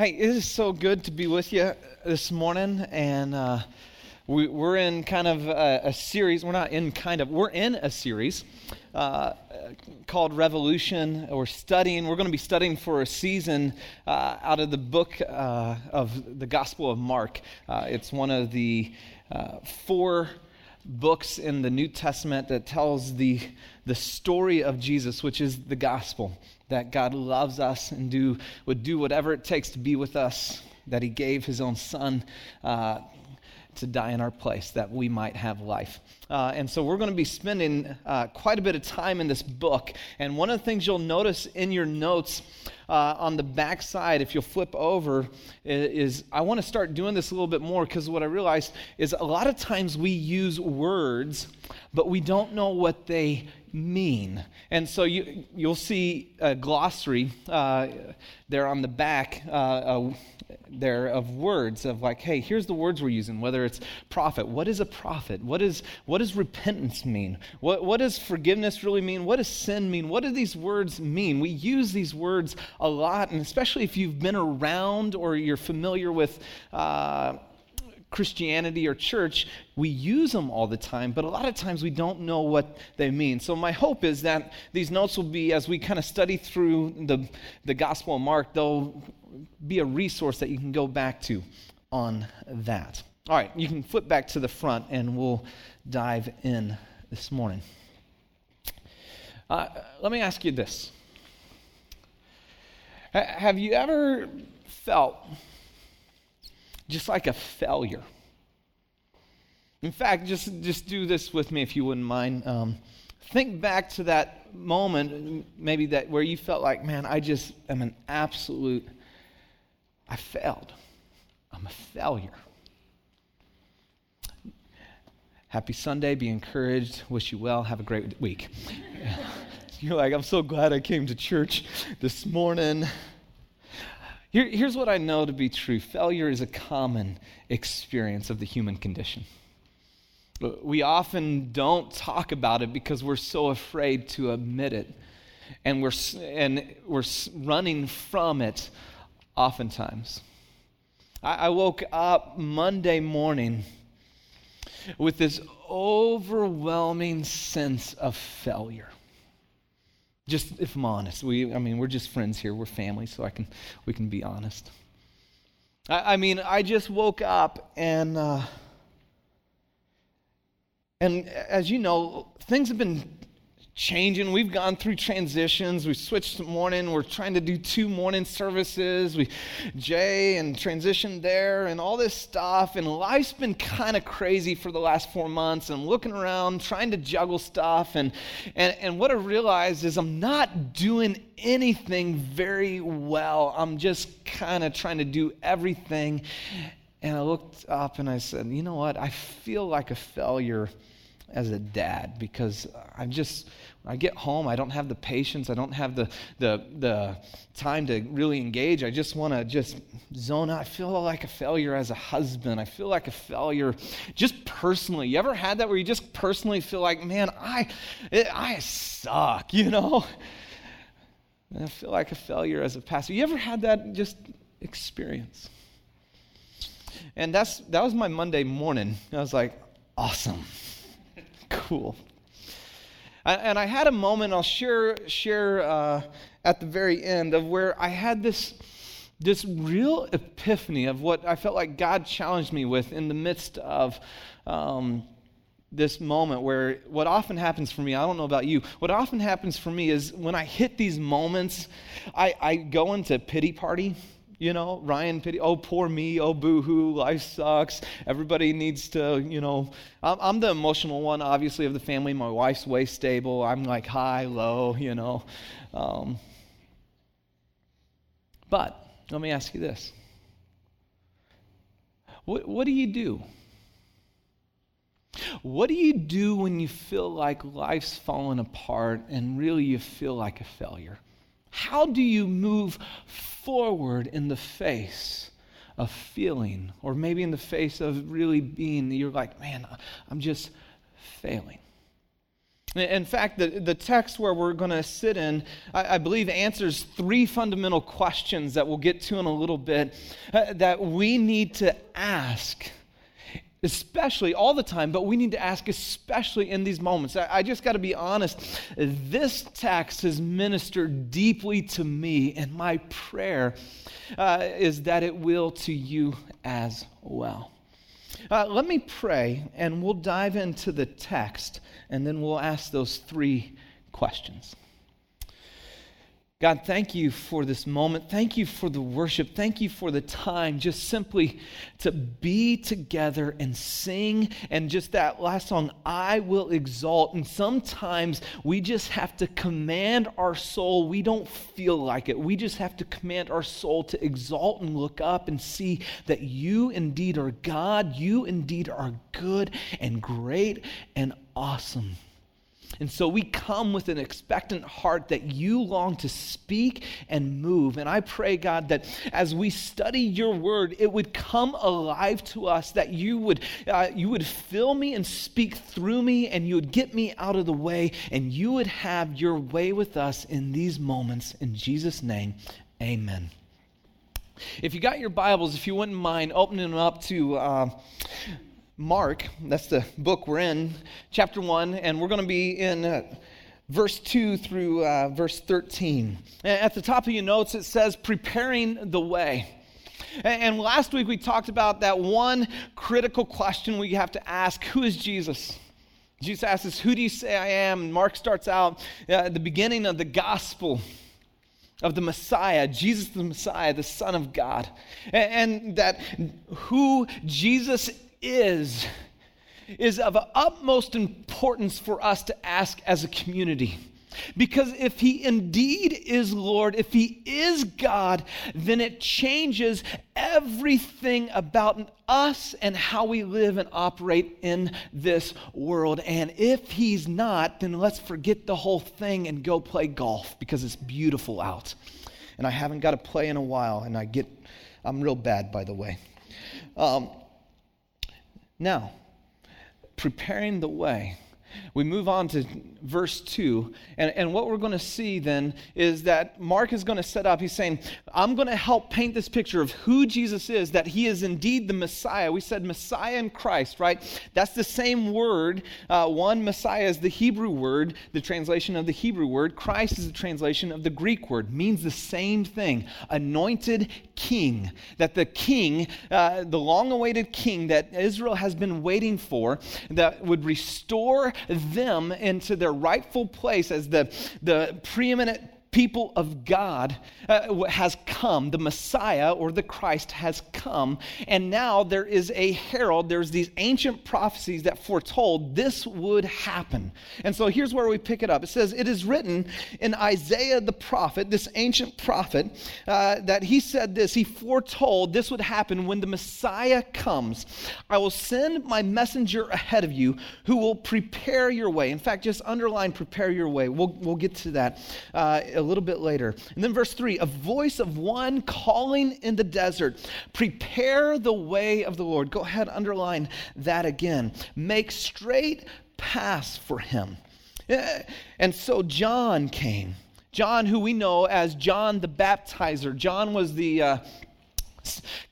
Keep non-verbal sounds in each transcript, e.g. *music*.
Hey, it is so good to be with you this morning. And uh, we, are in kind of a, a, series. We're not in kind of, we're in a series uh, called Revolution. We're studying, we're going to be studying for a season uh, out of the book uh, of the Gospel of Mark. Uh, it's one of the uh, four books in the New Testament that tells the, the story of Jesus, which is the gospel that God loves us and do, would do whatever it takes to be with us, that He gave His own Son uh, to die in our place, that we might have life. Uh, and so we're going to be spending uh, quite a bit of time in this book. And one of the things you'll notice in your notes uh, on the back side, if you'll flip over, is, is I want to start doing this a little bit more because what I realized is a lot of times we use words, but we don't know what they mean. And so you, you'll see a glossary uh, there on the back uh, there of words of like, hey, here's the words we're using, whether it's prophet. What is a prophet? What, is, what does repentance mean? What, what does forgiveness really mean? What does sin mean? What do these words mean? We use these words a lot, and especially if you've been around or you're familiar with. Uh, Christianity or church, we use them all the time, but a lot of times we don't know what they mean. So, my hope is that these notes will be, as we kind of study through the, the Gospel of Mark, they'll be a resource that you can go back to on that. All right, you can flip back to the front and we'll dive in this morning. Uh, let me ask you this Have you ever felt just like a failure. In fact, just, just do this with me if you wouldn't mind. Um, think back to that moment, maybe that where you felt like, man, I just am an absolute, I failed. I'm a failure. Happy Sunday. Be encouraged. Wish you well. Have a great week. *laughs* You're like, I'm so glad I came to church this morning. Here, here's what I know to be true failure is a common experience of the human condition. We often don't talk about it because we're so afraid to admit it. And we're, and we're running from it oftentimes. I, I woke up Monday morning with this overwhelming sense of failure just if I'm honest, we I mean we're just friends here, we're family, so I can we can be honest. I, I mean I just woke up and uh, and as you know, things have been changing. We've gone through transitions. We switched to morning. We're trying to do two morning services. We Jay and transitioned there and all this stuff. And life's been kind of crazy for the last four months. And I'm looking around, trying to juggle stuff. And, and, and what I realized is I'm not doing anything very well. I'm just kind of trying to do everything. And I looked up and I said, you know what? I feel like a failure as a dad because I'm just when I get home, I don't have the patience, I don't have the, the, the time to really engage. I just want to just zone out. I feel like a failure as a husband. I feel like a failure just personally. You ever had that where you just personally feel like, man, I, I suck, *laughs* you know? And I feel like a failure as a pastor. You ever had that just experience? And that's, that was my Monday morning. I was like, awesome, cool. And I had a moment I'll share, share uh, at the very end of where I had this, this real epiphany of what I felt like God challenged me with in the midst of um, this moment where what often happens for me, I don't know about you, what often happens for me is when I hit these moments, I, I go into pity party you know, Ryan pity, oh, poor me, oh, boo hoo, life sucks. Everybody needs to, you know, I'm, I'm, the emotional one, obviously, of the family. My wife's way stable. I'm like high, low, you know. Um, but let me ask you this what, what do you do? What do you do when you feel like life's falling apart and really you feel like a failure? How do you move forward in the face of feeling, or maybe in the face of really being, you're like, man, I'm just failing. In fact, the, the text where we're going to sit in, I, I, believe, answers three fundamental questions that we'll get to in a little bit uh, that we need to ask, especially all the time, but we need to ask, especially in these moments. I, I just got to be honest. This text has ministered deeply to me, and my prayer uh, is that it will to you as well. Uh, let me pray, and we'll dive into the text, and then we'll ask those three questions. God, thank you for this moment. Thank you for the worship. Thank you for the time just simply to be together and sing. And just that last song, I will exalt. And sometimes we just have to command our soul. We don't feel like it. We just have to command our soul to exalt and look up and see that you indeed are God. You indeed are good and great and awesome. And so we come with an expectant heart that you long to speak and move. And I pray, God, that as we study your word, it would come alive to us, that you would, uh, you would fill me and speak through me, and you would get me out of the way, and you would have your way with us in these moments. In Jesus' name, amen. If you got your Bibles, if you wouldn't mind opening them up to. Uh, Mark, that's the book we're in, chapter 1, and we're going to be in uh, verse 2 through uh, verse 13. At the top of your notes, it says, Preparing the way. And last week we talked about that one critical question we have to ask Who is Jesus? Jesus asks Who do you say I am? And Mark starts out uh, at the beginning of the gospel of the Messiah, Jesus the Messiah, the Son of God. And that who Jesus is, is of utmost importance for us to ask as a community. Because if he indeed is Lord, if he is God, then it changes everything about us and how we live and operate in this world. And if he's not, then let's forget the whole thing and go play golf because it's beautiful out. And I haven't got to play in a while, and I get, I'm real bad, by the way. Um, now, preparing the way we move on to verse 2. And, and what we're going to see then is that Mark is going to set up, he's saying, I'm going to help paint this picture of who Jesus is, that he is indeed the Messiah. We said Messiah and Christ, right? That's the same word. Uh, one, Messiah is the Hebrew word, the translation of the Hebrew word. Christ is the translation of the Greek word, means the same thing anointed king. That the king, uh, the long awaited king that Israel has been waiting for, that would restore them into their rightful place as the, the preeminent people of God uh, has come. The Messiah or the Christ has come. And now there is a herald. There's these ancient prophecies that foretold this would happen. And so here's where we pick it up. It says, It is written in Isaiah the prophet, this ancient prophet, uh, that he said this. He foretold this would happen when the Messiah comes. I will send my messenger ahead of you who will prepare your way. In fact, just underline prepare your way. We'll, we'll get to that. Uh, a little bit later. And then verse 3 a voice of one calling in the desert, prepare the way of the Lord. Go ahead, underline that again. Make straight paths for him. Eh, and so John came. John, who we know as John the Baptizer. John was the. Uh,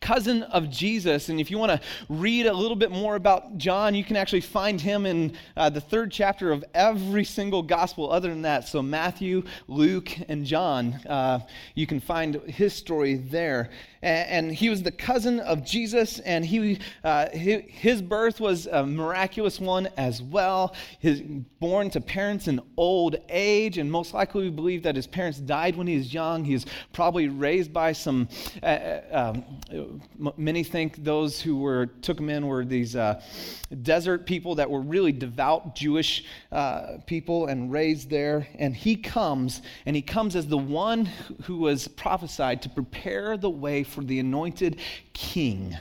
cousin of Jesus. And if you want to read a little bit more about John, you can actually find him in uh, the third chapter of every single gospel other than that. So, Matthew, Luke, and John, uh, you can find his story there and, he was the cousin of Jesus, and he, uh, his birth was a miraculous one as well. His, born to parents in old age, and most likely we believe that his parents died when he was young. He was probably raised by some. Uh, uh, um, many think those who were took him in were these uh, desert people that were really devout Jewish uh, people and raised there. And he comes, and he comes as the one who was prophesied to prepare the way for the anointed king.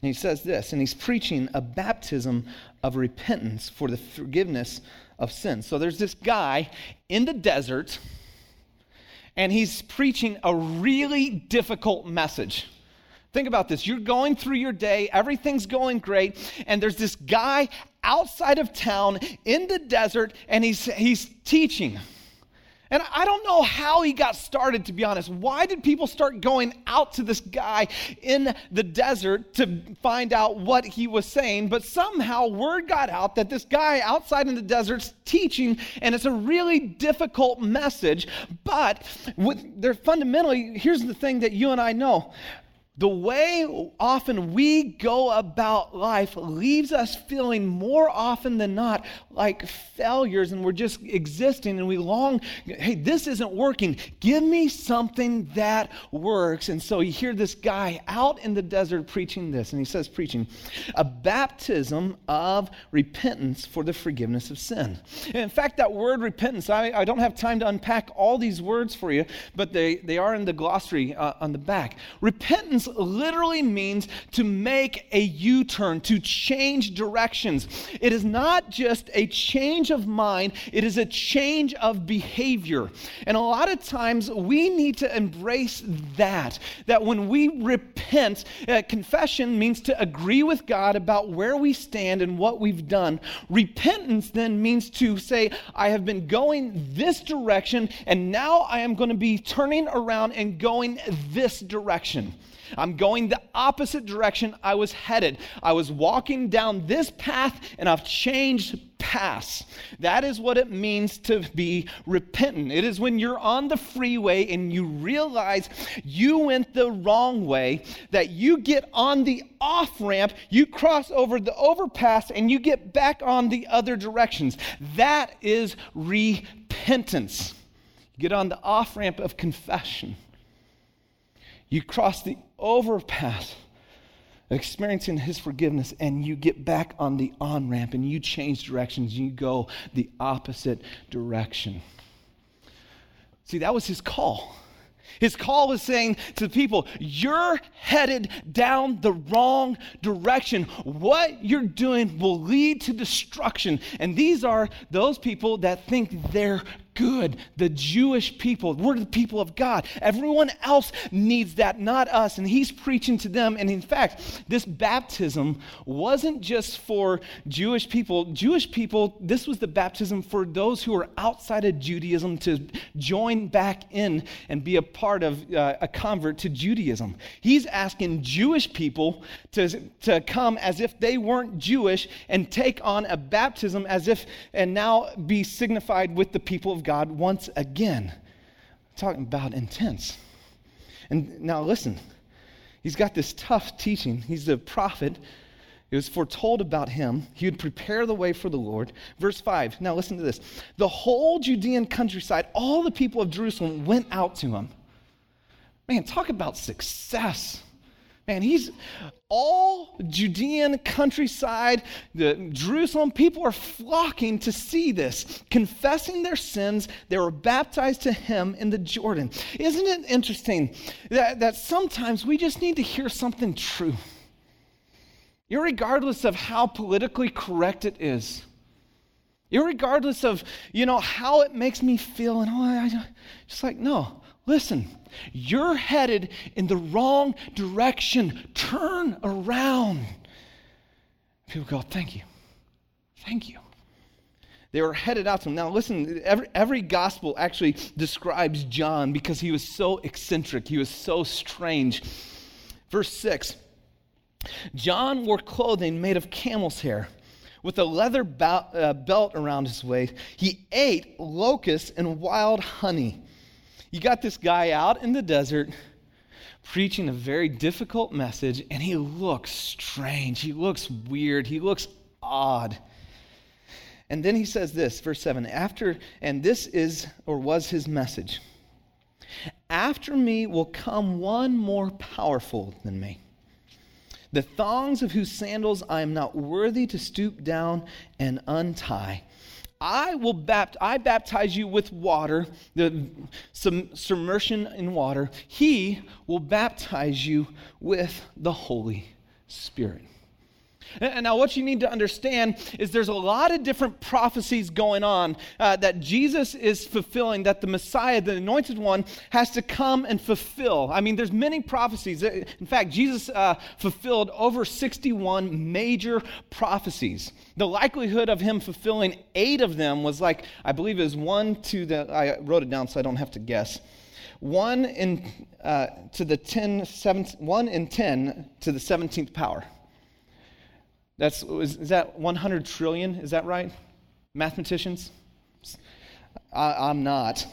And he says this, and he's preaching a baptism of repentance for the forgiveness of sins. So there's this guy in the desert, and he's preaching a really difficult message. Think about this. You're going through your day, everything's going great, and there's this guy outside of town in the desert, and he's, he's teaching. And I don't know how he got started, to be honest. Why did people start going out to this guy in the desert to find out what he was saying? But somehow word got out that this guy outside in the desert's teaching, and it's a really difficult message. But with, they're fundamentally, here's the thing that you and I know the way often we go about life leaves us feeling more often than not like failures and we're just existing and we long, hey, this isn't working. Give me something that works. And so you hear this guy out in the desert preaching this, and he says, preaching a baptism of repentance for the forgiveness of sin. And in fact, that word repentance, I, I, don't have time to unpack all these words for you, but they, they are in the glossary uh, on the back. Repentance literally means to make a U turn, to change directions. It is not just a change of mind, it is a change of behavior. And a lot of times we need to embrace that. That when we repent, uh, confession means to agree with God about where we stand and what we've done. Repentance then means to say, I have been going this direction, and now I am going to be turning around and going this direction. I'm going the opposite direction I was headed. I was walking down this path and I've changed paths. That is what it means to be repentant. It is when you're on the freeway and you realize you went the wrong way, that you get on the off ramp, you cross over the overpass, and you get back on the other directions. That is repentance. Get on the off ramp of confession. You cross the overpass, experiencing His forgiveness, and you get back on the on ramp and you change directions. You go the opposite direction. See, that was His call. His call was saying to the people, You're headed down the wrong direction. What you're doing will lead to destruction. And these are those people that think they're good. The Jewish people, we're the people of God. Everyone else needs that, not us. And he's preaching to them. And in fact, this baptism wasn't just for Jewish people. Jewish people, this was the baptism for those who are outside of Judaism to join back in and be a part of uh, a convert to Judaism. He's asking Jewish people to, to come as if they weren't Jewish and take on a baptism as if and now be signified with the people of God once again. talking about intense. And now listen, he's got this tough teaching. He's a prophet. It was foretold about him. He would prepare the way for the Lord. Verse 5. Now listen to this. The whole Judean countryside, all the people of Jerusalem went out to him. Man, talk about success. Man, he's all Judean countryside, the Jerusalem, people are flocking to see this, confessing their sins. They were baptized to him in the Jordan. Isn't it interesting that, that sometimes we just need to hear something true? Irregardless of how politically correct it is. Irregardless of, you know, how it makes me feel and oh, I, just like, no, Listen, you're headed in the wrong direction. Turn around. People go, Thank you. Thank you. They were headed out to him. Now, listen, every, every gospel actually describes John because he was so eccentric, he was so strange. Verse 6 John wore clothing made of camel's hair with a leather uh, belt around his waist. He ate locusts and wild honey. You got this guy out in the desert preaching a very difficult message, and he looks strange. He looks weird. He looks odd. And then he says this, verse 7 after, and this is or was his message After me will come one more powerful than me, the thongs of whose sandals I am not worthy to stoop down and untie. I will bapt- I baptize you with water, the submersion in water. He will baptize you with the Holy Spirit. And now, what you need to understand is there's a lot of different prophecies going on uh, that Jesus is fulfilling, that the Messiah, the anointed one, has to come and fulfill. I mean, there's many prophecies. Uh, in fact, Jesus uh, fulfilled over 61 major prophecies. The likelihood of him fulfilling eight of them was like, I believe it was one to the, I wrote it down so I don't have to guess. One in, uh, to the 10, seven, one in 10 to the 17th power. That's, is, is that 100 trillion? Is that right? Mathematicians? I, I'm not.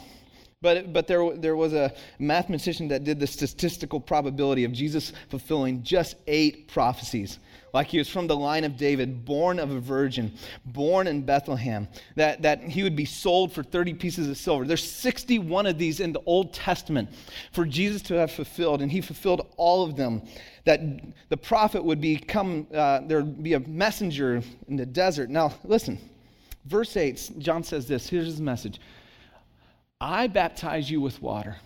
But, but there, there was a mathematician that did the statistical probability of Jesus fulfilling just eight prophecies. Like he was from the line of David, born of a virgin, born in Bethlehem, that, that he would be sold for 30 pieces of silver. There's 61 of these in the Old Testament for Jesus to have fulfilled, and he fulfilled all of them that the prophet would become, uh, there would be a messenger in the desert. Now, listen, verse 8, John says this here's his message I baptize you with water.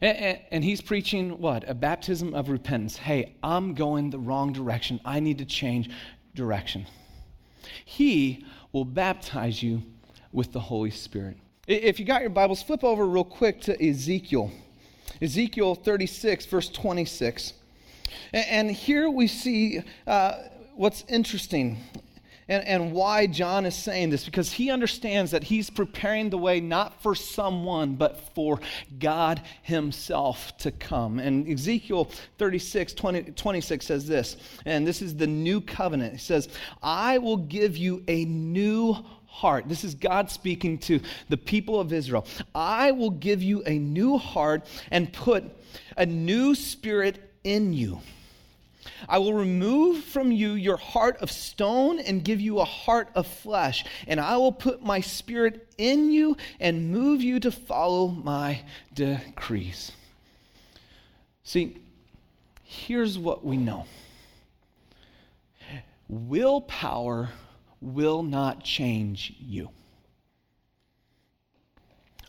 And, and, he's preaching what? A baptism of repentance. Hey, I'm going the wrong direction. I need to change direction. He will baptize you with the Holy Spirit. If you got your Bibles, flip over real quick to Ezekiel. Ezekiel 36, verse 26. And here we see uh, what's interesting and, and why John is saying this, because he understands that he's preparing the way not for someone, but for God himself to come. And Ezekiel 36, 20, 26 says this, and this is the new covenant. He says, I will give you a new heart. This is God speaking to the people of Israel. I will give you a new heart and put a new spirit in you. I will remove from you your heart of stone and give you a heart of flesh, and I will put my spirit in you and move you to follow my decrees. See, here's what we know willpower will not change you.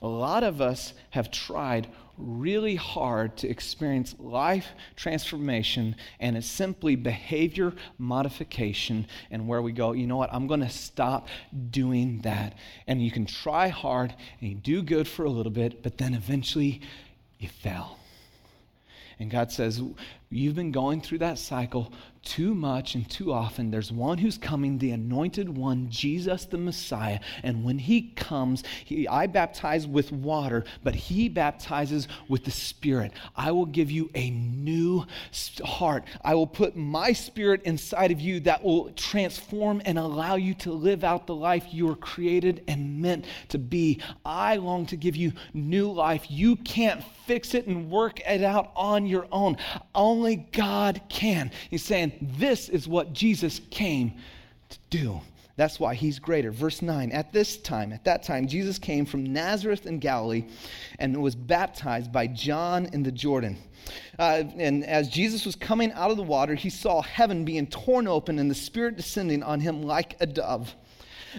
A lot of us have tried really hard to experience life transformation, and it's simply behavior modification. And where we go, you know what, I'm going to stop doing that. And you can try hard and you do good for a little bit, but then eventually you fail. And God says, You've been going through that cycle too much and too often. There's one who's coming, the anointed one, Jesus the Messiah. And when he comes, he, I baptize with water, but he baptizes with the Spirit. I will give you a new heart. I will put my Spirit inside of you that will transform and allow you to live out the life you were created and meant to be. I long to give you new life. You can't fix it and work it out on your own. Only God can. He's saying, this is what Jesus came to do. That's why he's greater. Verse 9 At this time, at that time, Jesus came from Nazareth in Galilee and was baptized by John in the Jordan. Uh, and as Jesus was coming out of the water, he saw heaven being torn open and the Spirit descending on him like a dove.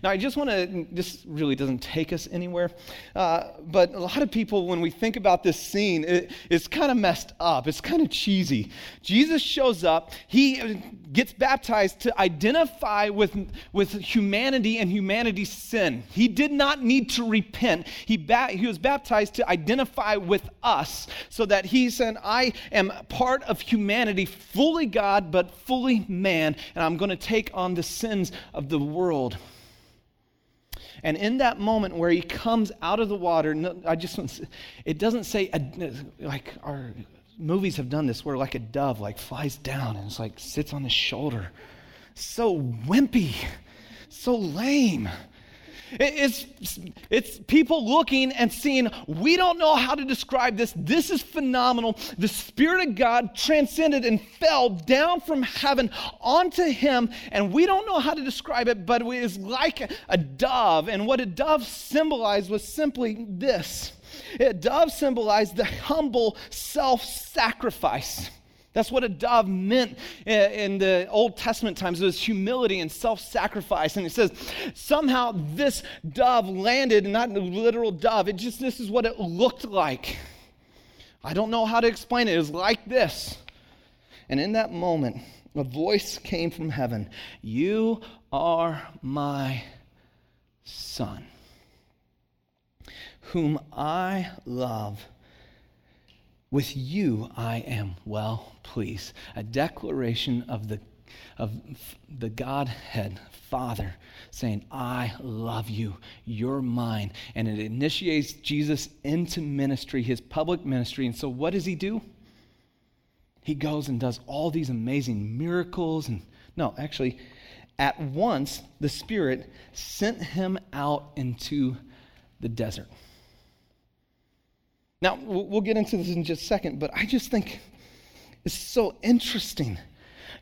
Now, I just want to, this really doesn't take us anywhere, uh, but a lot of people, when we think about this scene, it, it's kind of messed up. It's kind of cheesy. Jesus shows up, he gets baptized to identify with, with humanity and humanity's sin. He did not need to repent. He, ba- he was baptized to identify with us so that he said, I am part of humanity, fully God, but fully man, and I'm going to take on the sins of the world. And in that moment where he comes out of the water, I just it doesn't say like our movies have done this where like a dove like flies down and it's like sits on his shoulder. So wimpy, so lame. It's, it's people looking and seeing, we don't know how to describe this. This is phenomenal. The Spirit of God transcended and fell down from heaven onto him, and we don't know how to describe it, but it is like a dove. And what a dove symbolized was simply this a dove symbolized the humble self sacrifice. That's what a dove meant in the Old Testament times. It was humility and self sacrifice. And it says somehow this dove landed, not the literal dove, it just, this is what it looked like. I don't know how to explain it. It was like this. And in that moment, a voice came from heaven You are my son, whom I love. With you I am well pleased. A declaration of the, of the Godhead, Father, saying, I love you. You're mine. And it initiates Jesus into ministry, his public ministry. And so what does he do? He goes and does all these amazing miracles. And no, actually, at once the Spirit sent him out into the desert. Now, we'll get into this in just a second, but I just think it's so interesting.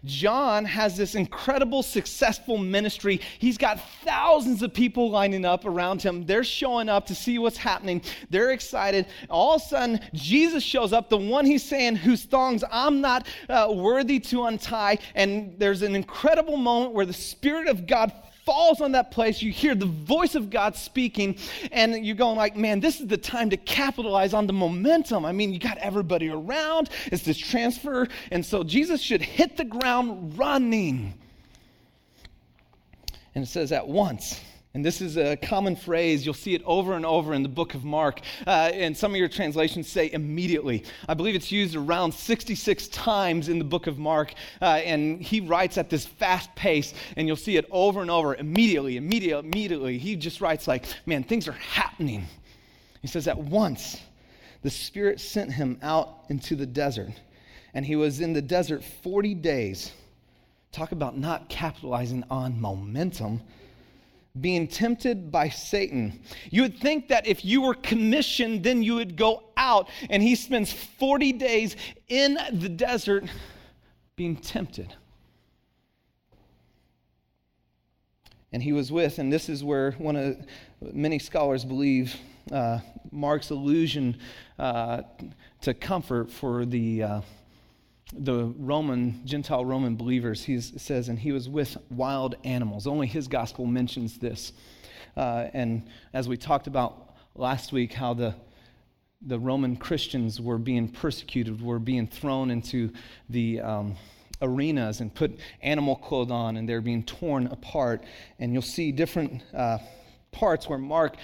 John has this incredible, successful ministry. He's got thousands of people lining up around him. They're showing up to see what's happening. They're excited. All of a sudden, Jesus shows up, the one he's saying, whose thongs I'm not uh, worthy to untie. And there's an incredible moment where the Spirit of God falls on that place, you hear the voice of God speaking, and you're going like, man, this is the time to capitalize on the momentum. I mean, you got everybody around, it's this transfer, and so Jesus should hit the ground running. And it says at once. And this is a common phrase. You'll see it over and over in the book of Mark. Uh, and some of your translations say immediately. I believe it's used around 66 times in the book of Mark. Uh, and he writes at this fast pace, and you'll see it over and over immediately, immediately, immediately. He just writes like, man, things are happening. He says, at once, the Spirit sent him out into the desert. And he was in the desert 40 days. Talk about not capitalizing on momentum being tempted by Satan. You would think that if you were commissioned, then you would go out, and he spends 40 days in the desert being tempted. And he was with, and this is where one of many scholars believe uh, Mark's allusion uh, to comfort for the. Uh, the Roman, Gentile Roman believers, he says, and he was with wild animals. Only his gospel mentions this. Uh, and as we talked about last week, how the, the Roman Christians were being persecuted, were being thrown into the um, arenas and put animal clothes on, and they're being torn apart. And you'll see different uh, parts where Mark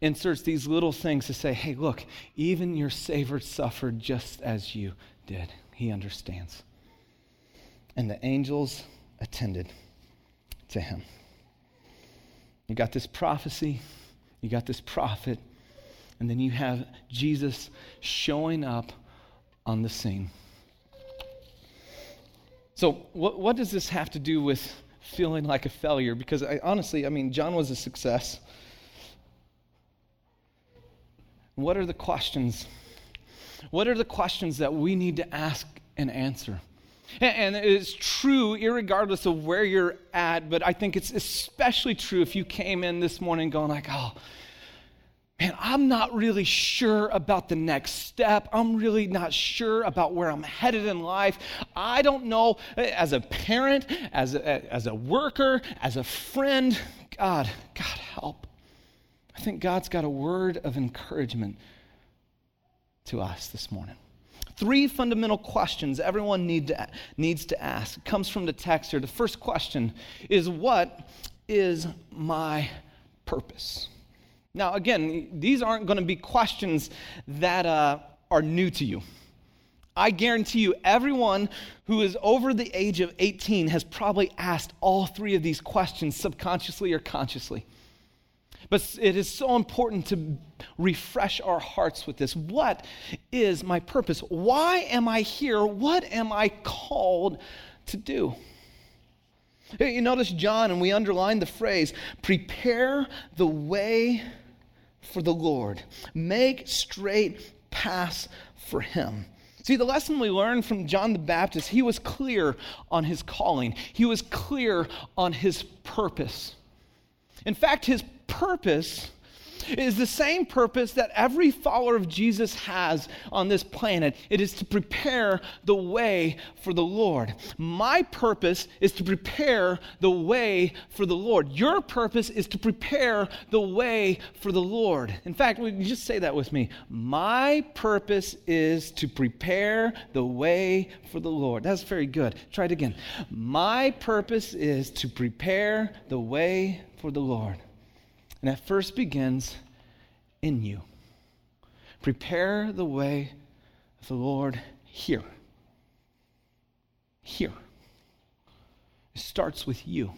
inserts these little things to say, hey, look, even your Savior suffered just as you did. He understands. And the angels attended to him. You got this prophecy, you got this prophet, and then you have Jesus showing up on the scene. So, what, what does this have to do with feeling like a failure? Because I, honestly, I mean, John was a success. What are the questions what are the questions that we need to ask and answer? And it's true, regardless of where you're at, but I think it's especially true if you came in this morning going like, oh, man, I'm not really sure about the next step. I'm really not sure about where I'm headed in life. I don't know, eh, as a parent, as a, eh, as a worker, as a friend, God, God help. I think God's got a word of encouragement to us this morning. Three fundamental questions everyone need to, needs to ask. It comes from the text here. The first question is What is my purpose? Now, again, these aren't going to be questions that uh, are new to you. I guarantee you, everyone who is over the age of 18 has probably asked all three of these questions subconsciously or consciously. But it is so important to refresh our hearts with this. What is my purpose? Why am I here? What am I called to do? You notice John, and we underline the phrase prepare the way for the Lord, make straight paths for him. See, the lesson we learned from John the Baptist, he was clear on his calling, he was clear on his purpose. In fact, his purpose is the same purpose that every follower of Jesus has on this planet. It is to prepare the way for the Lord. My purpose is to prepare the way for the Lord. Your purpose is to prepare the way for the Lord. In fact, you just say that with me. My purpose is to prepare the way for the Lord. That's very good. Try it again. My purpose is to prepare the way for the Lord. And that first begins in you. Prepare the way of the Lord here. Here. It starts with you.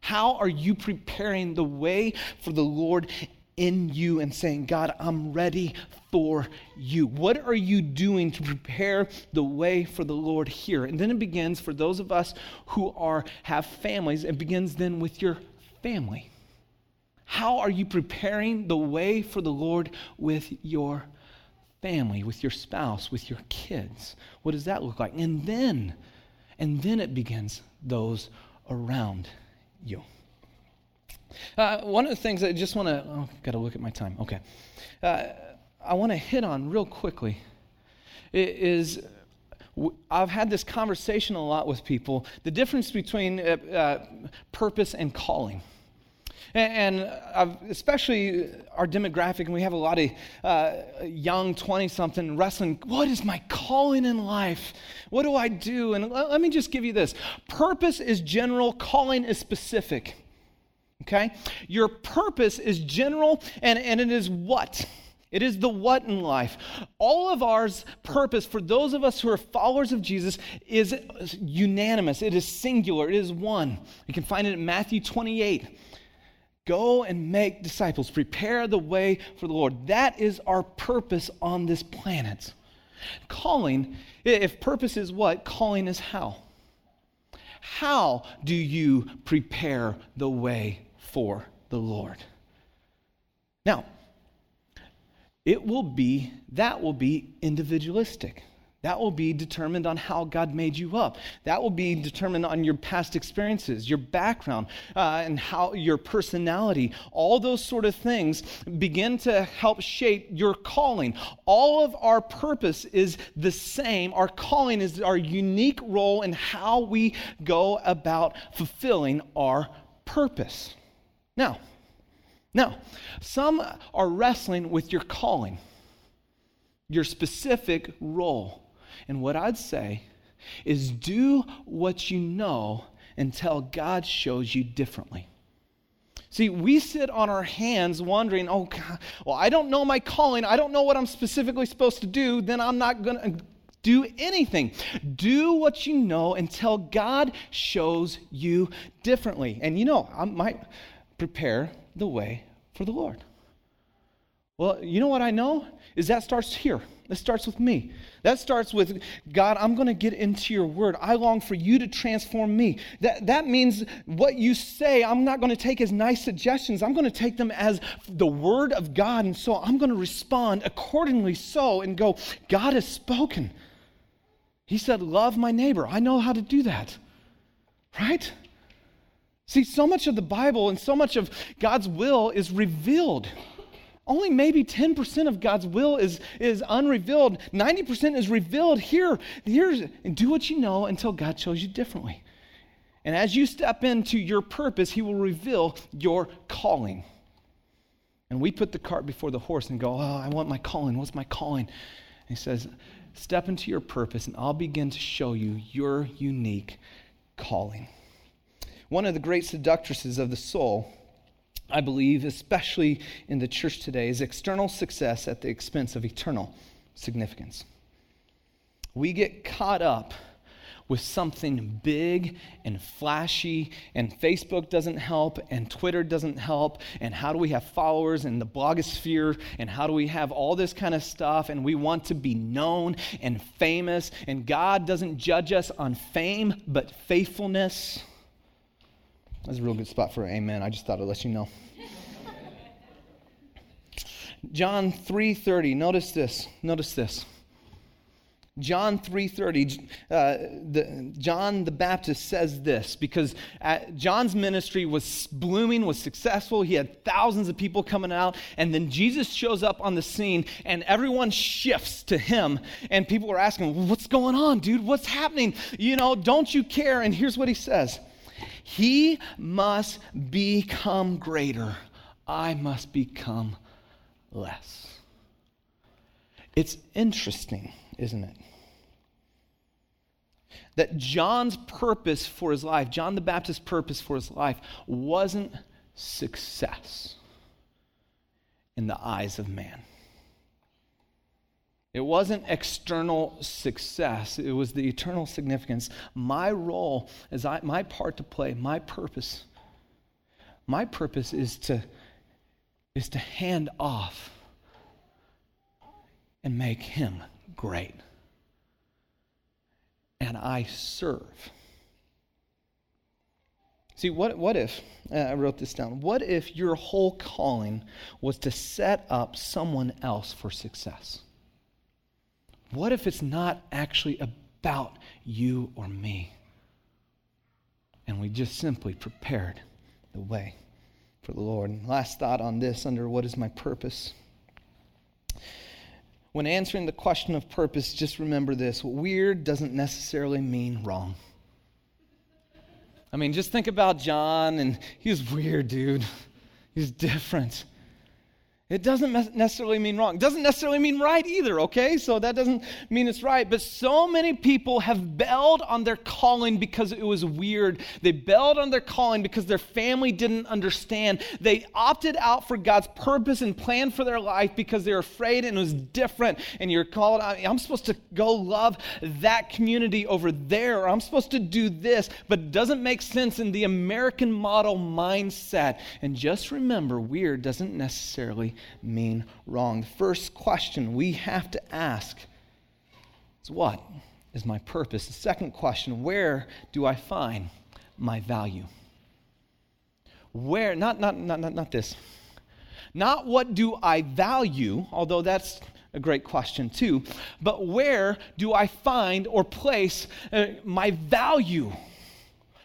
How are you preparing the way for the Lord in you and saying, God, I'm ready for you? What are you doing to prepare the way for the Lord here? And then it begins for those of us who are have families, it begins then with your family. How are you preparing the way for the Lord with your family, with your spouse, with your kids? What does that look like? And then, and then it begins those around you. Uh, one of the things I just want to, oh, got to look at my time. Okay. Uh, I want to hit on real quickly is I've had this conversation a lot with people the difference between uh, uh purpose and calling. And, especially our demographic, and we have a lot of uh, young 20 something wrestling. What is my calling in life? What do I do? And let, let me just give you this purpose is general, calling is specific. Okay? Your purpose is general, and, and it is what? It is the what in life. All of ours purpose for those of us who are followers of Jesus is unanimous. It is singular. It is one. You can find it in Matthew 28. Go and make disciples, prepare the way for the Lord. That is our purpose on this planet. Calling, if purpose is what, calling is how. How do you prepare the way for the Lord? Now, it will be, that will be individualistic. That will be determined on how God made you up. That will be determined on your past experiences, your background, uh, and how your personality. All those sort of things begin to help shape your calling. All of our purpose is the same. Our calling is our unique role in how we go about fulfilling our purpose. Now, now, some are wrestling with your calling, your specific role. And what I'd say is do what you know until God shows you differently. See, we sit on our hands wondering, oh, God, well, I don't know my calling. I don't know what I'm specifically supposed to do. Then I'm not going to do anything. Do what you know until God shows you differently. And you know, I might prepare the way for the Lord. Well, you know what I know? Is that starts here. That starts with me. That starts with God, I'm going to get into your word. I long for you to transform me. That, that means what you say, I'm not going to take as nice suggestions. I'm going to take them as the word of God. And so I'm going to respond accordingly so and go, God has spoken. He said, Love my neighbor. I know how to do that. Right? See, so much of the Bible and so much of God's will is revealed only maybe 10% of God's will is, is unrevealed. 90% is revealed here. Here's, do what you know until God shows you differently. And as you step into your purpose, He will reveal your calling. And we put the cart before the horse and go, Oh, I want my calling. What's my calling? And He says, Step into your purpose, and I'll begin to show you your unique calling. One of the great seductresses of the soul I believe, especially in the church today, is external success at the expense of eternal significance. We get caught up with something big and flashy, and Facebook doesn't help, and Twitter doesn't help, and how do we have followers in the blogosphere, and how do we have all this kind of stuff, and we want to be known and famous, and God doesn't judge us on fame, but faithfulness. That's a real good spot for amen. I just thought I'd let you know. John 3:30. Notice this. Notice this. John 3:30 uh, the, John the Baptist says this because John's ministry was blooming was successful he had thousands of people coming out and then Jesus shows up on the scene and everyone shifts to him and people are asking what's going on dude what's happening you know don't you care and here's what he says he must become greater I must become less it's interesting isn't it? That John's purpose for his life, John the Baptist's purpose for his life, wasn't success in the eyes of man. It wasn't external success, it was the eternal significance. My role, is I, my part to play, my purpose, my purpose is to, is to hand off and make him great. And I serve. See, what, what if, uh, I wrote this down, what if your whole calling was to set up someone else for success? What if it's not actually about you or me? And we just simply prepared the way for the Lord. And last thought on this under what is my purpose? When answering the question of purpose, just remember this weird doesn't necessarily mean wrong. I mean, just think about John, and he was weird, dude. He's different. It doesn't necessarily mean wrong. It doesn't necessarily mean right either, okay? So that doesn't mean it's right. But so many people have bailed on their calling because it was weird. They bailed on their calling because their family didn't understand. They opted out for God's purpose and plan for their life because they're afraid and it was different. And you're called, I'm supposed to go love that community over there, or I'm supposed to do this, but it doesn't make sense in the American model mindset. And just remember, weird doesn't necessarily mean wrong. The first question we have to ask is what is my purpose? The second question, where do I find my value? Where, not, not, not, not, not this. Not what do I value, although that's a great question too, but where do I find or place uh, my value?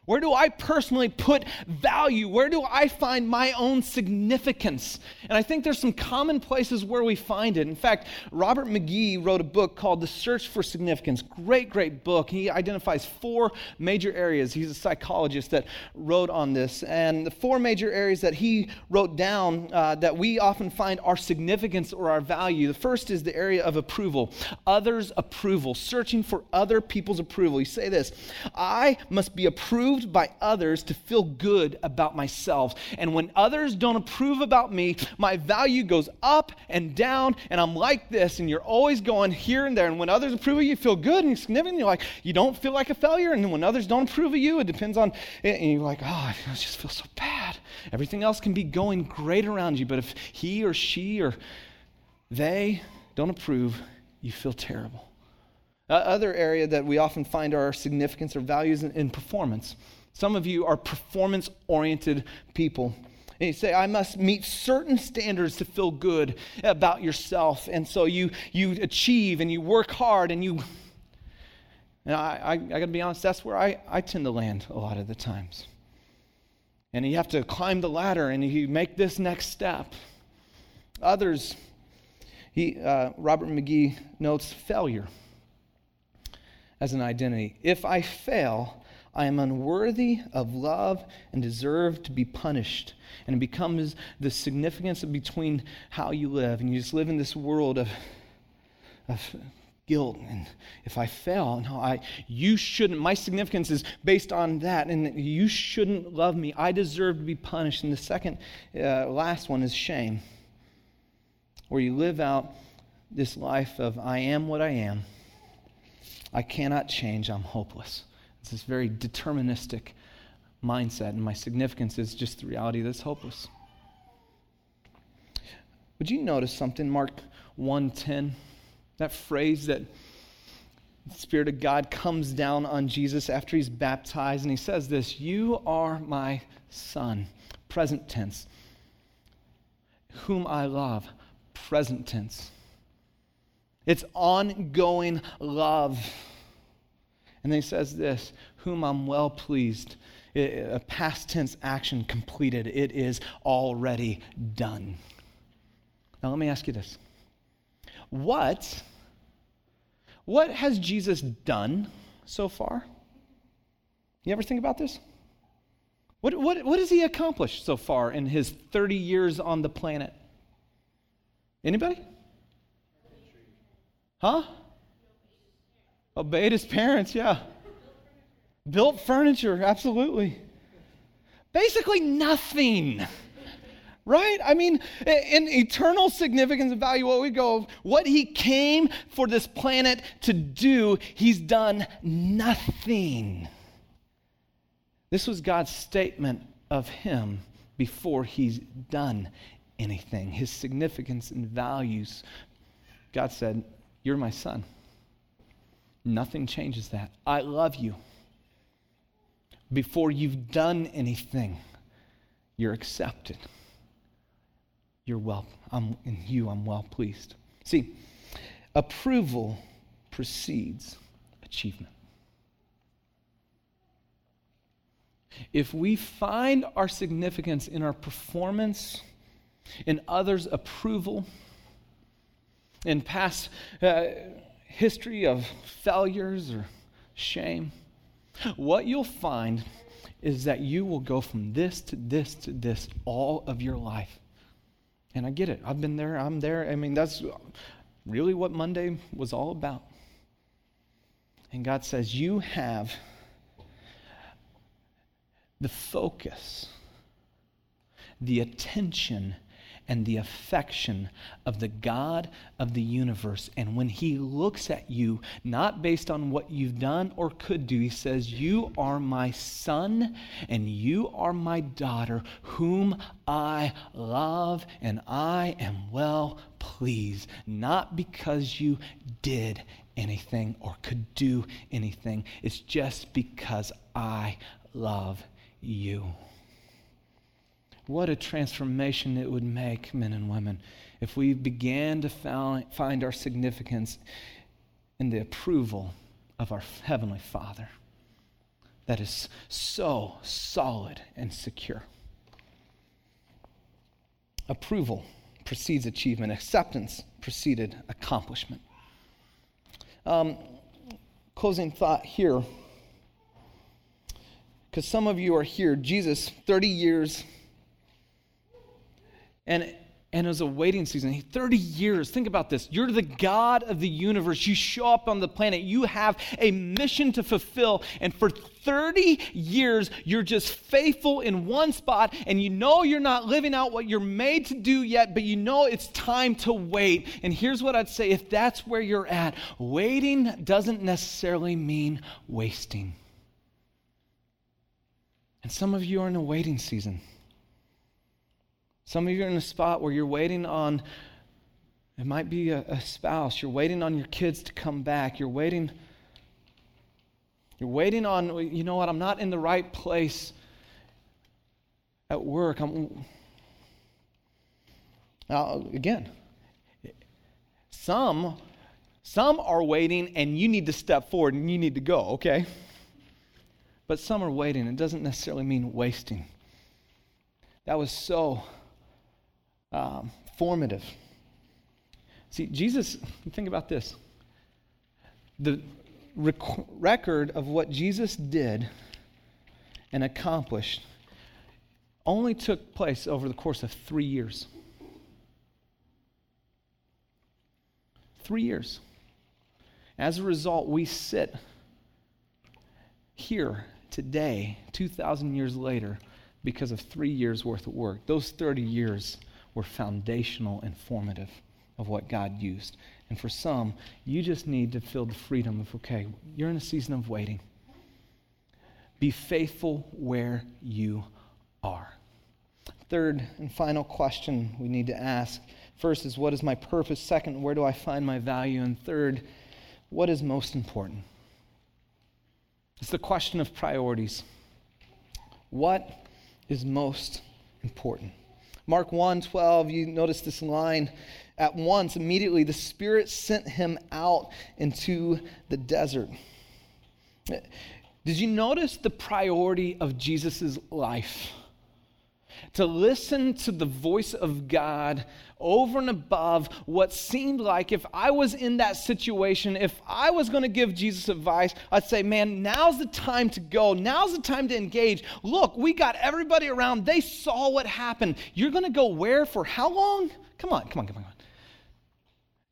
Where do I personally put value? Where do I find my own significance? And I think there's some common places where we find it. In fact, Robert McGee wrote a book called The Search for Significance. Great, great book. He identifies four major areas. He's a psychologist that wrote on this. And the four major areas that he wrote down uh, that we often find our significance or our value. The first is the area of approval, others' approval, searching for other people's approval. You say this I must be approved approved by others to feel good about myself. And when others don't approve about me, my value goes up and down, and I'm like this, and you're always going here and there. And when others approve of you, you feel good and significant. You're like, you don't feel like a failure. And when others don't approve of you, it depends on it. And you're like, oh, I just feel so bad. Everything else can be going great around you, but if he or she or they don't approve, you feel terrible. Uh, other area that we often find our significance or values in, in performance. Some of you are performance oriented people. And you say, I must meet certain standards to feel good about yourself. And so you, you achieve and you work hard and you. And I, I, I got to be honest, that's where I, I tend to land a lot of the times. And you have to climb the ladder and you make this next step. Others, he, uh, Robert McGee notes failure as an identity. If I fail, I am unworthy of love and deserve to be punished. And it becomes the significance between how you live. And you just live in this world of, of guilt. And if I fail, no, I, you shouldn't. My significance is based on that. And you shouldn't love me. I deserve to be punished. And the second, uh, last one is shame, where you live out this life of I am what I am I cannot change, I'm hopeless. It's this very deterministic mindset, and my significance is just the reality that's hopeless. Would you notice something, Mark 1:10? That phrase that the Spirit of God comes down on Jesus after he's baptized, and he says this You are my son, present tense, whom I love, present tense. It's ongoing love. And then he says this, whom I'm well pleased. a past tense action completed. It is already done. Now let me ask you this. What what has Jesus done so far? You ever think about this? What, what, what has he accomplished so far in his 30 years on the planet? Anybody? Huh? Obeyed his parents, yeah. Built furniture, absolutely. Basically, nothing. Right? I mean, in eternal significance and value, what we go, what he came for this planet to do, he's done nothing. This was God's statement of him before he's done anything. His significance and values. God said, You're my son. Nothing changes that. I love you. Before you've done anything, you're accepted. You're well, I'm in you, I'm well pleased. See, approval precedes achievement. If we find our significance in our performance, in others' approval, in past uh, history of failures or shame, what you'll find is that you will go from this to this to this all of your life. And I get it. I've been there. I'm there. I mean, that's really what Monday was all about. And God says, You have the focus, the attention and the affection of the God of the universe. And when he looks at you, not based on what you've done or could do, he says, You are my son and you are my daughter, whom I love, and I am well pleased, not because you did anything or could do anything. It's just because I love you. What a transformation it would make, men and women, if we began to find our significance in the approval of our Heavenly Father that is so solid and secure. Approval precedes achievement, acceptance preceded accomplishment. Um, closing thought here, because some of you are here, Jesus, 30 years and and it was a waiting season. 30 years. Think about this. You're the god of the universe. You show up on the planet. You have a mission to fulfill. And for 30 years you're just faithful in one spot. And you know you're not living out what you're made to do yet but you know it's time to wait. And here's what i'd say. If that's where you're at waiting doesn't necessarily mean wasting. And some of you are in a waiting season some of you are in a spot where you're waiting on, it might be a, a spouse, you're waiting on your kids to come back, you're waiting. You're waiting on, you know what, I'm not in the right place at work. I'm, now, again, some, some are waiting and you need to step forward and you need to go, okay? But some are waiting. It doesn't necessarily mean wasting. That was so um, formative. See, Jesus, think about this. The rec- record of what Jesus did and accomplished only took place over the course of three years. Three years. As a result, we sit here today, 2,000 years later, because of three years worth of work. Those 30 years were foundational and formative of what God used. And for some, you just need to feel the freedom of, okay, you're in a season of waiting. Be faithful where you are. Third and final question we need to ask first is, what is my purpose? Second, where do I find my value? And third, what is most important? It's the question of priorities. What is most important? Mark 1 12, you notice this line. At once, immediately, the Spirit sent him out into the desert. Did you notice the priority of Jesus' life? To listen to the voice of God over and above what seemed like if I was in that situation, if I was going to give Jesus advice, I'd say, man, now's the time to go. Now's the time to engage. Look, we got everybody around. They saw what happened. You're going to go where for how long? Come on, come on, come on. Come on.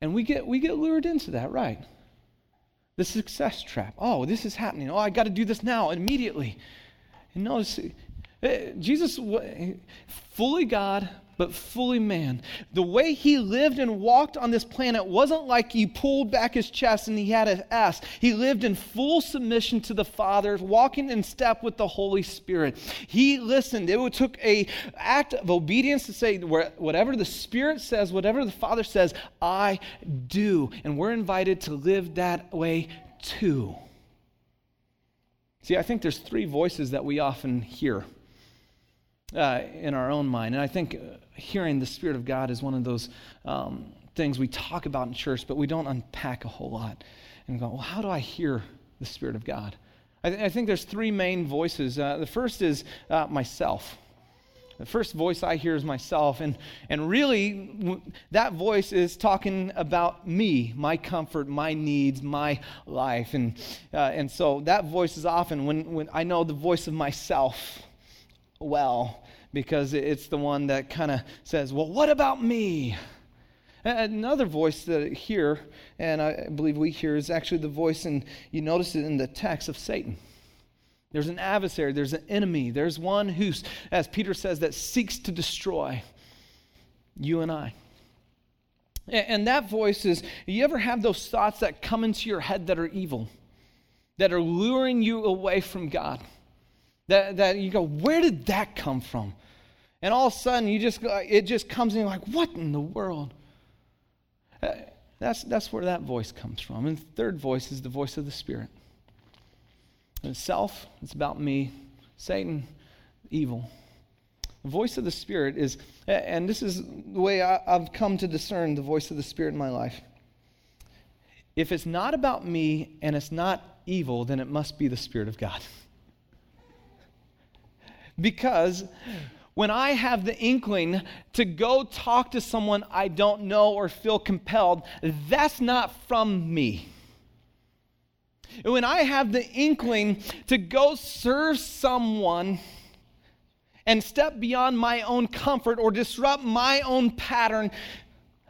And we get, we get lured into that, right? The success trap. Oh, this is happening. Oh, I got to do this now, immediately. And notice, eh, Jesus, fully God, but fully man. The way he lived and walked on this planet wasn't like he pulled back his chest and he had an S. He lived in full submission to the Father, walking in step with the Holy Spirit. He listened. It took a act of obedience to say, whatever the Spirit says, whatever the Father says, I do. And we're invited to live that way too. See, I think there's three voices that we often hear uh, in our own mind. And I think uh, hearing the Spirit of God is one of those um, things we talk about in church, but we don't unpack a whole lot and go, well, how do I hear the Spirit of God? I, th- I think there's three main voices. Uh, the first is uh, myself. The first voice I hear is myself. And, and really, w- that voice is talking about me, my comfort, my needs, my life. And, uh, and so that voice is often when, when I know the voice of myself well because it's the one that kind of says, Well, what about me? Another voice that I hear, and I believe we hear, is actually the voice, and you notice it in the text of Satan. There's an adversary, there's an enemy, there's one who's, as Peter says, that seeks to destroy you and I. And that voice is you ever have those thoughts that come into your head that are evil, that are luring you away from God? That, that you go, where did that come from? And all of a sudden, you just it just comes in like, what in the world? Uh, that's, that's where that voice comes from. And third voice is the voice of the Spirit. And self, it's about me. Satan, evil. The voice of the Spirit is, and this is the way I, I've come to discern the voice of the Spirit in my life. If it's not about me and it's not evil, then it must be the Spirit of God. Because when I have the inkling to go talk to someone I don't know or feel compelled, that's not from me. When I have the inkling to go serve someone and step beyond my own comfort or disrupt my own pattern,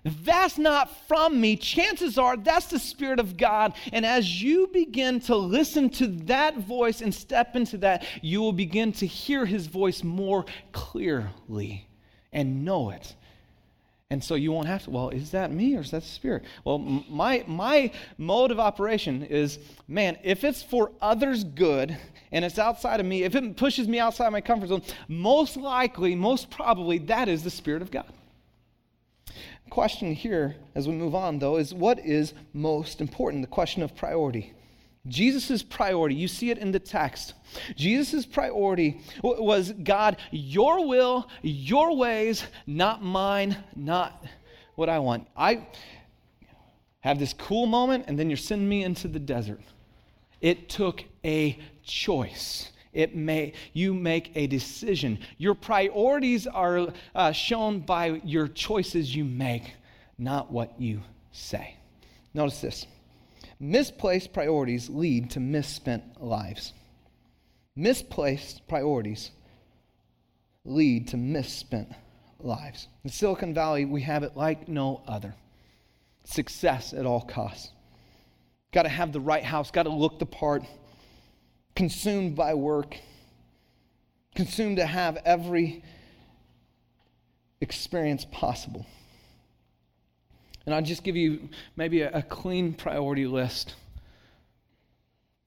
that's not from me. Chances are that's the Spirit of God. And as you begin to listen to that voice and step into that, you will begin to hear His voice more clearly and know it. And so you won't have to, well, is that me or is that the Spirit? Well, my, my mode of operation is man, if it's for others' good and it's outside of me, if it pushes me outside my comfort zone, most likely, most probably, that is the Spirit of God question here, as we move on, though, is what is most important? The question of priority. Jesus' priority, you see it in the text. Jesus' priority was God, your will, your ways, not mine, not what I want. I have this cool moment, and then you're sending me into the desert. It took a choice it may you make a decision. Your priorities are uh, shown by your choices you make not what you say. Notice this. Misplaced priorities lead to misspent lives. Misplaced priorities lead to misspent lives. In silicon valley we have it like no other. Success at all costs. Got to have the right house got to look the part consumed by work, consumed to have every experience possible. And I'll just give you maybe a, a clean priority list.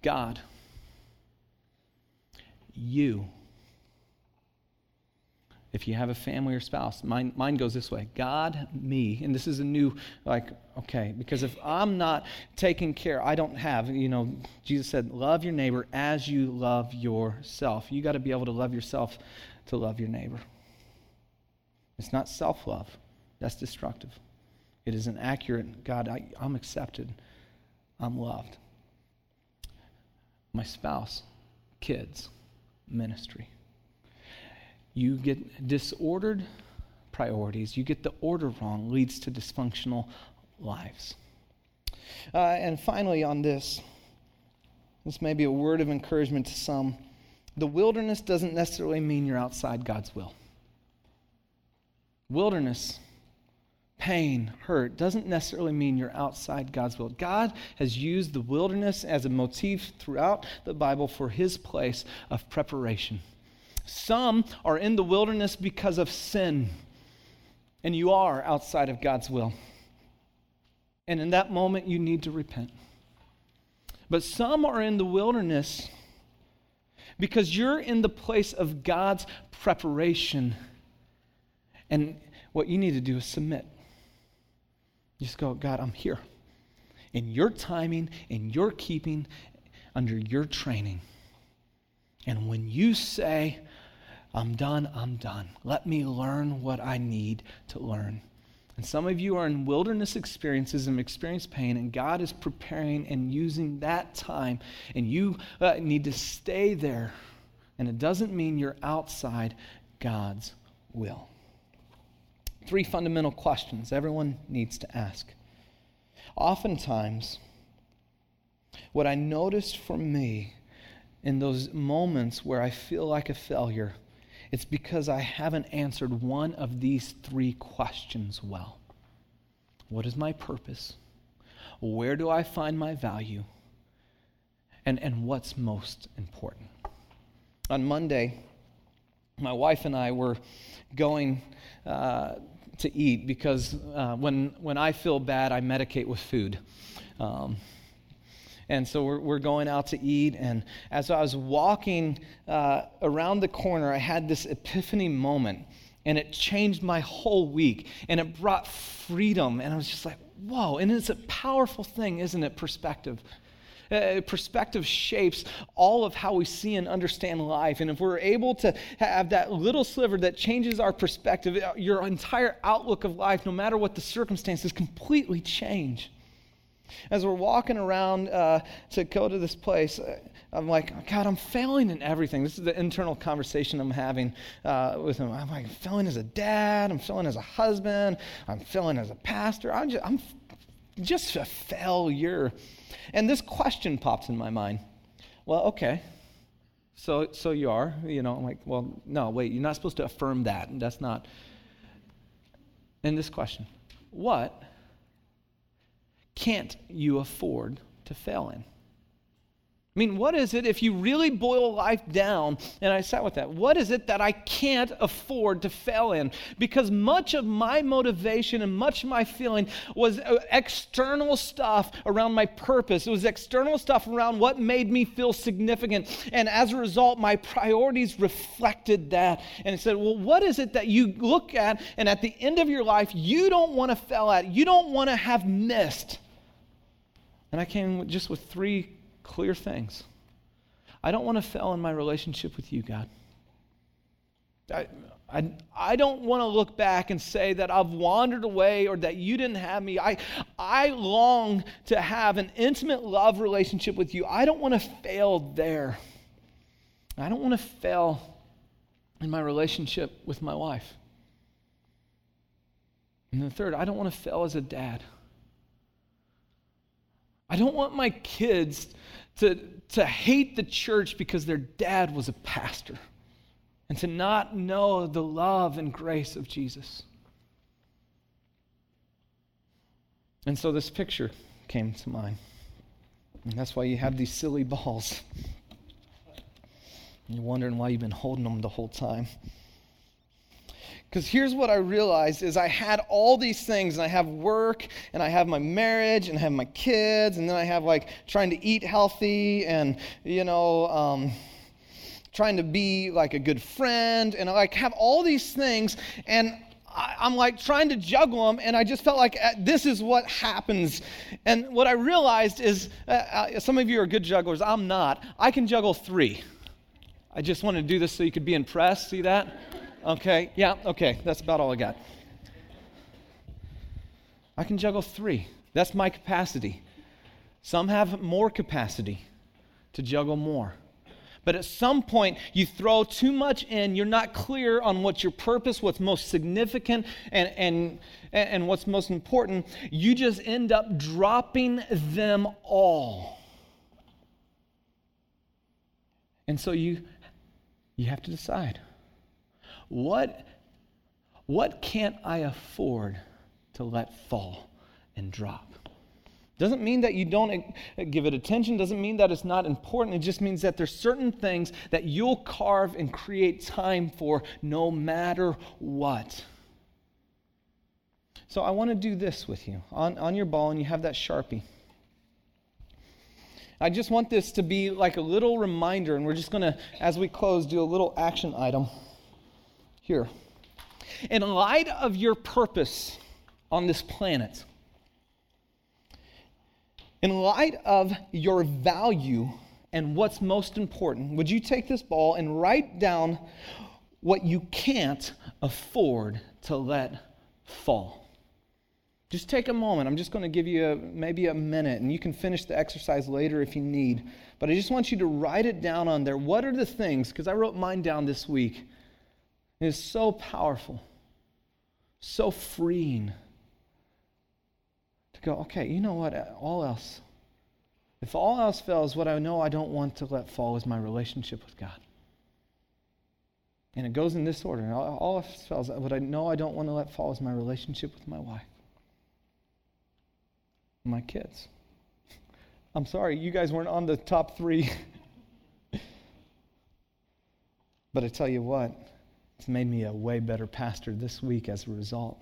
God, you if you have a family or spouse mine, mine goes this way god me and this is a new like okay because if i'm not taking care i don't have you know jesus said love your neighbor as you love yourself you got to be able to love yourself to love your neighbor It's not self love, that's destructive. It is an accurate God, I, I'm accepted, I'm loved. My spouse, kids, ministry. You get disordered priorities, you get the order wrong, leads to dysfunctional lives. Uh, and finally, on this, this may be a word of encouragement to some. The wilderness doesn't necessarily mean you're outside God's will. Wilderness, pain, hurt doesn't necessarily mean you're outside God's will. God has used the wilderness as a motif throughout the Bible for his place of preparation. Some are in the wilderness because of sin, and you are outside of God's will. And in that moment, you need to repent. But some are in the wilderness because you're in the place of God's preparation. And what you need to do is submit. Just go, God, I'm here. In your timing, in your keeping, under your training. And when you say, I'm done, I'm done, let me learn what I need to learn. And some of you are in wilderness experiences and experience pain, and God is preparing and using that time, and you uh, need to stay there. And it doesn't mean you're outside God's will. Three fundamental questions everyone needs to ask. Oftentimes, what I noticed for me in those moments where I feel like a failure it's because I haven't answered one of these three questions well. What is my purpose? Where do I find my value? And, and what's most important? On Monday, my wife and I were going uh, to eat because uh, when, when I feel bad, I medicate with food. Um, and so we're, we're going out to eat. And as I was walking uh, around the corner, I had this epiphany moment. And it changed my whole week. And it brought freedom. And I was just like, whoa. And it's a powerful thing, isn't it? Perspective. Uh, perspective shapes all of how we see and understand life. And if we're able to have that little sliver that changes our perspective, uh, your entire outlook of life, no matter what the circumstances, completely change. As we're walking around uh, to go to this place, uh, I'm like, God, I'm failing in everything. This is the internal conversation I'm having uh, with him. I'm like, I'm failing as a dad. I'm failing as a husband. I'm failing as a pastor. I'm just, I'm just a failure. And this question pops in my mind. Well, okay. So, so you are, you know, I'm like, well, no, wait, you're not supposed to affirm that. That's not. And this question What can't you afford to fail in? I mean, what is it if you really boil life down? And I sat with that. What is it that I can't afford to fail in? Because much of my motivation and much of my feeling was uh, external stuff around my purpose. It was external stuff around what made me feel significant. And as a result, my priorities reflected that. And it said, well, what is it that you look at and at the end of your life you don't want to fail at? You don't want to have missed? And I came just with three clear things. I don't want to fail in my relationship with you, God. I, I, I don't want to look back and say that I've wandered away or that you didn't have me. I, I long to have an intimate love relationship with you. I don't want to fail there. I don't want to fail in my relationship with my wife. And the third, I don't want to fail as a dad. I don't want my kids to, to hate the church because their dad was a pastor and to not know the love and grace of Jesus. And so this picture came to mind. And that's why you have these silly balls. You're wondering why you've been holding them the whole time. Because here's what I realized is I had all these things, and I have work, and I have my marriage, and I have my kids, and then I have like trying to eat healthy, and you know, um, trying to be like a good friend, and I like have all these things, and I, am like trying to juggle them, and I just felt like uh, this is what happens. And what I realized is, uh, uh, some of you are good jugglers. I'm not. I can juggle three. I just wanted to do this so you could be impressed. See that? Okay, yeah, okay, that's about all I got. I can juggle three. That's my capacity. Some have more capacity to juggle more. But at some point, you throw too much in, you're not clear on what's your purpose, what's most significant, and, and, and what's most important. You just end up dropping them all. And so you, you have to decide what, what can't I afford to let fall and drop? Doesn't mean that you don't uh, give it attention, doesn't mean that it's not important. It just means that there's certain things that you'll carve and create time for no matter what. So I want to do this with you. On, on your ball, and you have that Sharpie. I just want this to be like a little reminder, and we're just going to, as we close, do a little action item here. In light of your purpose on this planet, in light of your value and what's most important, would you take this ball and write down what you can't afford to let fall? Just take a moment. I'm just going to give you a, maybe a minute, and you can finish the exercise later if you need. But I just want you to write it down on there. What are the things? Because I wrote mine down this week. It is so powerful, so freeing to go, okay, you know what? All else. If all else fails, what I know I don't want to let fall is my relationship with God. And it goes in this order. All else fails, what I know I don't want to let fall is my relationship with my wife, my kids. I'm sorry, you guys weren't on the top three. *laughs* but I tell you what, it's made me a way better pastor this week as a result.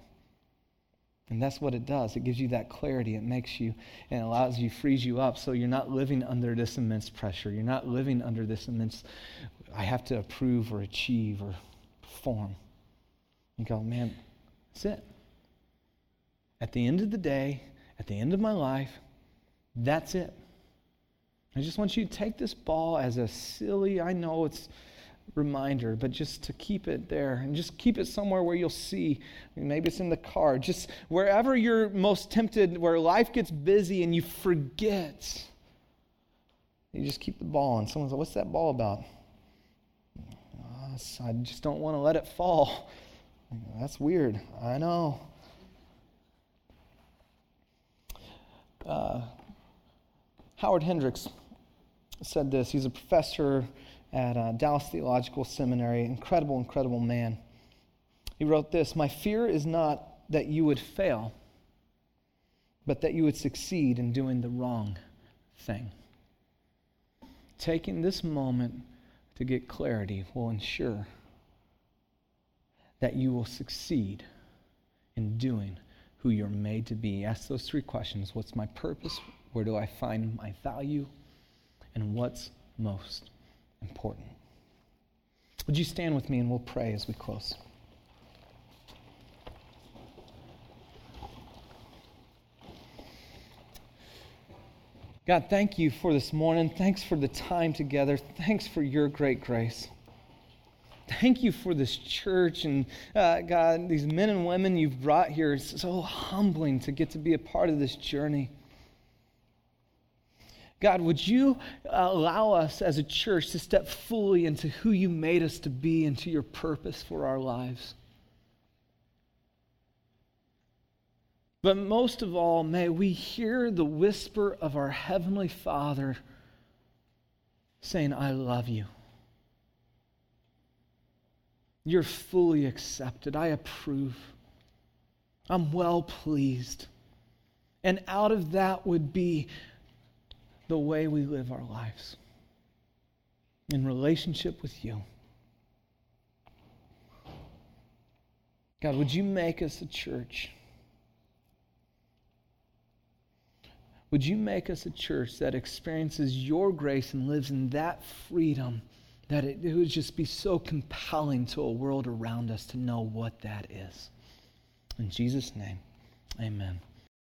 And that's what it does. It gives you that clarity. It makes you and allows you, frees you up so you're not living under this immense pressure. You're not living under this immense, I have to approve or achieve or perform. You go, man, that's it. At the end of the day, at the end of my life, that's it. I just want you to take this ball as a silly, I know it's reminder, but just to keep it there and just keep it somewhere where you'll see. Maybe it's in the car, just wherever you're most tempted, where life gets busy and you forget. You just keep the ball, and someone's like, What's that ball about? I just don't want to let it fall. That's weird. I know. Uh, Howard Hendricks said this. He's a professor at uh, Dallas Theological Seminary. Incredible, incredible man. He wrote this My fear is not that you would fail, but that you would succeed in doing the wrong thing. Taking this moment to get clarity will ensure that you will succeed in doing who you're made to be. Ask those three questions What's my purpose? Where do I find my value? And what's most important. Would you stand with me and we'll pray as we close? God, thank you for this morning. Thanks for the time together. Thanks for your great grace. Thank you for this church and uh, God, these men and women you've brought here. It's so humbling to get to be a part of this journey. God, would you uh, allow us as a church to step fully into who you made us to be, into your purpose for our lives? But most of all, may we hear the whisper of our Heavenly Father saying, I love you. You're fully accepted. I approve. I'm well pleased. And out of that would be the way we live our lives in relationship with you. God, would you make us a church? Would you make us a church that experiences your grace and lives in that freedom that it, it would just be so compelling to a world around us to know what that is? In Jesus' name, amen.